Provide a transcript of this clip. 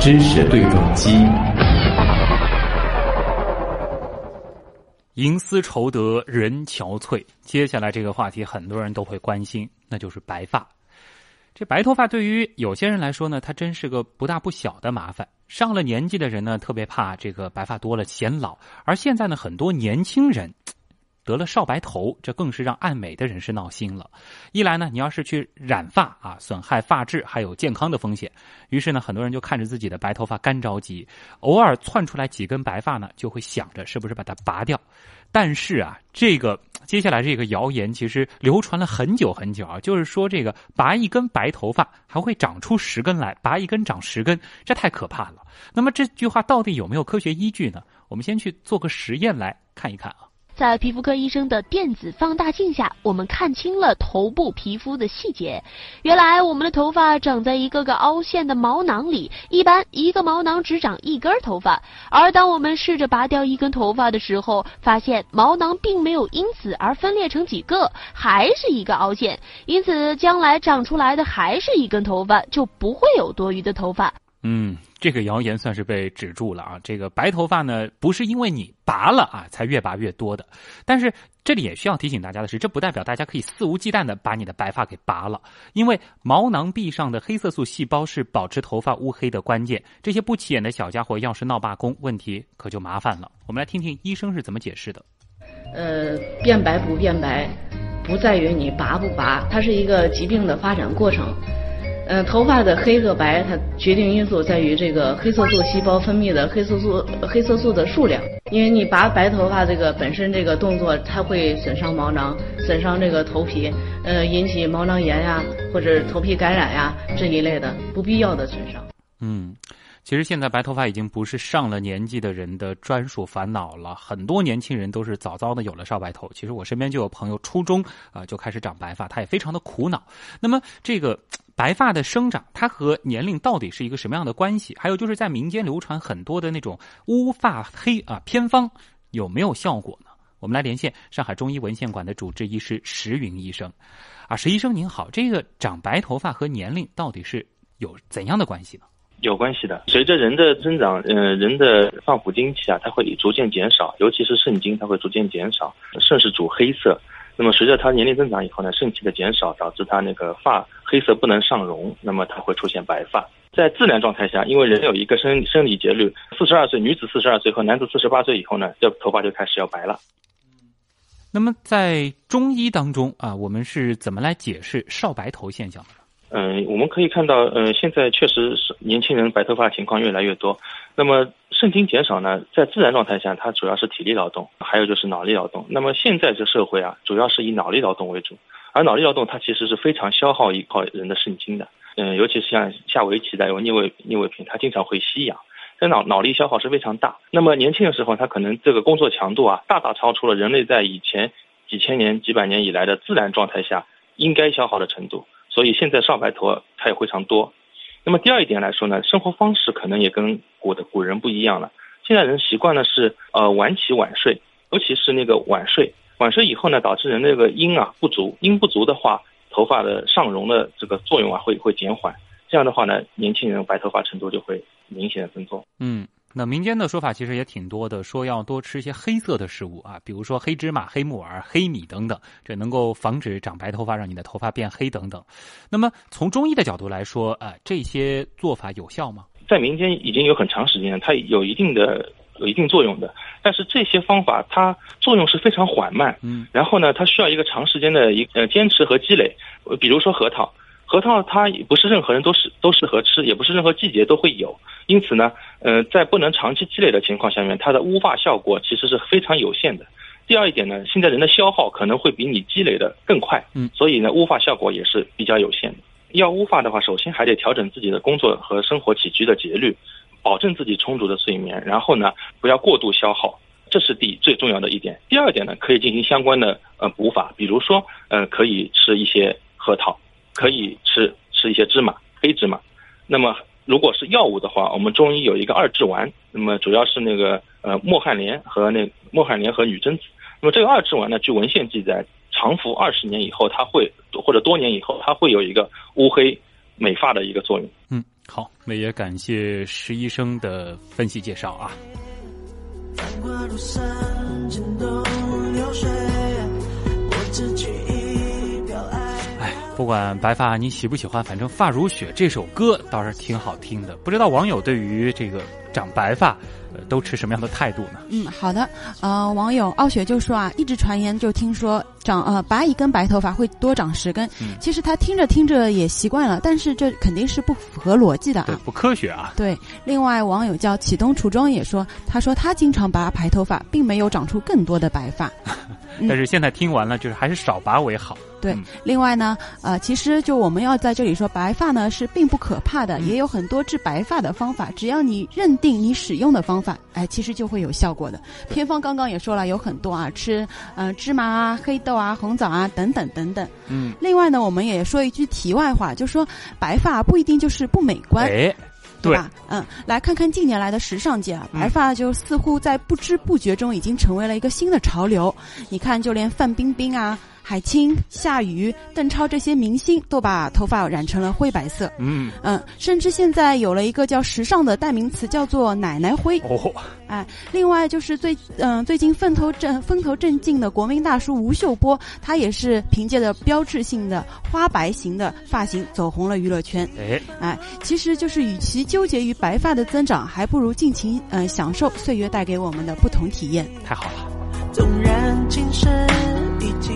知识对撞机。银丝绸得人憔悴。接下来这个话题很多人都会关心，那就是白发。这白头发对于有些人来说呢，它真是个不大不小的麻烦。上了年纪的人呢，特别怕这个白发多了显老，而现在呢，很多年轻人。得了少白头，这更是让爱美的人士闹心了。一来呢，你要是去染发啊，损害发质，还有健康的风险。于是呢，很多人就看着自己的白头发干着急，偶尔窜出来几根白发呢，就会想着是不是把它拔掉。但是啊，这个接下来这个谣言其实流传了很久很久啊，就是说这个拔一根白头发还会长出十根来，拔一根长十根，这太可怕了。那么这句话到底有没有科学依据呢？我们先去做个实验来看一看啊。在皮肤科医生的电子放大镜下，我们看清了头部皮肤的细节。原来我们的头发长在一个个凹陷的毛囊里，一般一个毛囊只长一根头发。而当我们试着拔掉一根头发的时候，发现毛囊并没有因此而分裂成几个，还是一个凹陷。因此，将来长出来的还是一根头发，就不会有多余的头发。嗯，这个谣言算是被止住了啊！这个白头发呢，不是因为你拔了啊才越拔越多的。但是这里也需要提醒大家的是，这不代表大家可以肆无忌惮的把你的白发给拔了，因为毛囊壁上的黑色素细胞是保持头发乌黑的关键。这些不起眼的小家伙要是闹罢工，问题可就麻烦了。我们来听听医生是怎么解释的。呃，变白不变白，不在于你拔不拔，它是一个疾病的发展过程。嗯，头发的黑和白，它决定因素在于这个黑色素细胞分泌的黑色素黑色素的数量。因为你拔白头发这个本身这个动作，它会损伤毛囊，损伤这个头皮，呃，引起毛囊炎呀，或者头皮感染呀这一类的不必要的损伤。嗯。其实现在白头发已经不是上了年纪的人的专属烦恼了，很多年轻人都是早早的有了少白头。其实我身边就有朋友初中啊就开始长白发，他也非常的苦恼。那么这个白发的生长，它和年龄到底是一个什么样的关系？还有就是在民间流传很多的那种乌发黑啊偏方，有没有效果呢？我们来连线上海中医文献馆的主治医师石云医生。啊，石医生您好，这个长白头发和年龄到底是有怎样的关系呢？有关系的，随着人的增长，嗯，人的放腹精气啊，它会逐渐减少，尤其是肾精，它会逐渐减少。肾是主黑色，那么随着他年龄增长以后呢，肾气的减少，导致他那个发黑色不能上容，那么他会出现白发。在自然状态下，因为人有一个生生理节律，四十二岁女子四十二岁和男子四十八岁以后呢，这头发就开始要白了。那么在中医当中啊，我们是怎么来解释少白头现象的？嗯，我们可以看到，嗯，现在确实是年轻人白头发情况越来越多。那么肾精减少呢，在自然状态下，它主要是体力劳动，还有就是脑力劳动。那么现在这社会啊，主要是以脑力劳动为主，而脑力劳动它其实是非常消耗一靠人的肾精的。嗯，尤其是像下围棋的有聂卫聂卫平，他经常会吸氧，这脑脑力消耗是非常大。那么年轻的时候，他可能这个工作强度啊，大大超出了人类在以前几千年、几百年以来的自然状态下应该消耗的程度。所以现在少白头它也非常多。那么第二一点来说呢，生活方式可能也跟古的古人不一样了。现在人习惯呢是呃晚起晚睡，尤其是那个晚睡，晚睡以后呢，导致人那个阴啊不足，阴不足的话，头发的上溶的这个作用啊会会减缓。这样的话呢，年轻人白头发程度就会明显的增多。嗯。那民间的说法其实也挺多的，说要多吃一些黑色的食物啊，比如说黑芝麻、黑木耳、黑米等等，这能够防止长白头发，让你的头发变黑等等。那么从中医的角度来说，啊，这些做法有效吗？在民间已经有很长时间，它有一定的有一定作用的，但是这些方法它作用是非常缓慢，嗯，然后呢，它需要一个长时间的一呃坚持和积累，比如说核桃。核桃它不是任何人都是都适合吃，也不是任何季节都会有，因此呢，呃，在不能长期积累的情况下面，它的乌发效果其实是非常有限的。第二一点呢，现在人的消耗可能会比你积累的更快，嗯，所以呢，乌发效果也是比较有限的。要乌发的话，首先还得调整自己的工作和生活起居的节律，保证自己充足的睡眠，然后呢，不要过度消耗，这是第最重要的一点。第二点呢，可以进行相关的呃补法，比如说，呃，可以吃一些核桃。可以吃吃一些芝麻，黑芝麻。那么如果是药物的话，我们中医有一个二至丸，那么主要是那个呃墨旱莲和那墨旱莲和女贞子。那么这个二至丸呢，据文献记载，常服二十年以后，它会或者多年以后，它会有一个乌黑美发的一个作用。嗯，好，那也感谢石医生的分析介绍啊。哎，不管白发你喜不喜欢，反正《发如雪》这首歌倒是挺好听的。不知道网友对于这个长白发。呃，都持什么样的态度呢？嗯，好的。呃，网友傲雪就说啊，一直传言就听说长呃拔一根白头发会多长十根。嗯，其实他听着听着也习惯了，但是这肯定是不符合逻辑的啊，不科学啊。对，另外网友叫启东楚庄也说，他说他经常拔白头发，并没有长出更多的白发。但是现在听完了，就是还是少拔为好。对，另外呢，呃，其实就我们要在这里说，白发呢是并不可怕的，也有很多治白发的方法，只要你认定你使用的方法，哎，其实就会有效果的。偏方刚刚也说了，有很多啊，吃呃芝麻啊、黑豆啊、红枣啊等等等等。嗯。另外呢，我们也说一句题外话，就说白发不一定就是不美观。哎。对吧？嗯，来看看近年来的时尚界啊，白发就似乎在不知不觉中已经成为了一个新的潮流。你看，就连范冰冰啊。海清、夏雨、邓超这些明星都把头发染成了灰白色。嗯嗯，甚至现在有了一个叫时尚的代名词，叫做“奶奶灰”。哦，哎，另外就是最嗯最近风头正风头正劲的国民大叔吴秀波，他也是凭借着标志性的花白型的发型走红了娱乐圈。哎哎，其实就是与其纠结于白发的增长，还不如尽情嗯享受岁月带给我们的不同体验。太好了。纵然今生。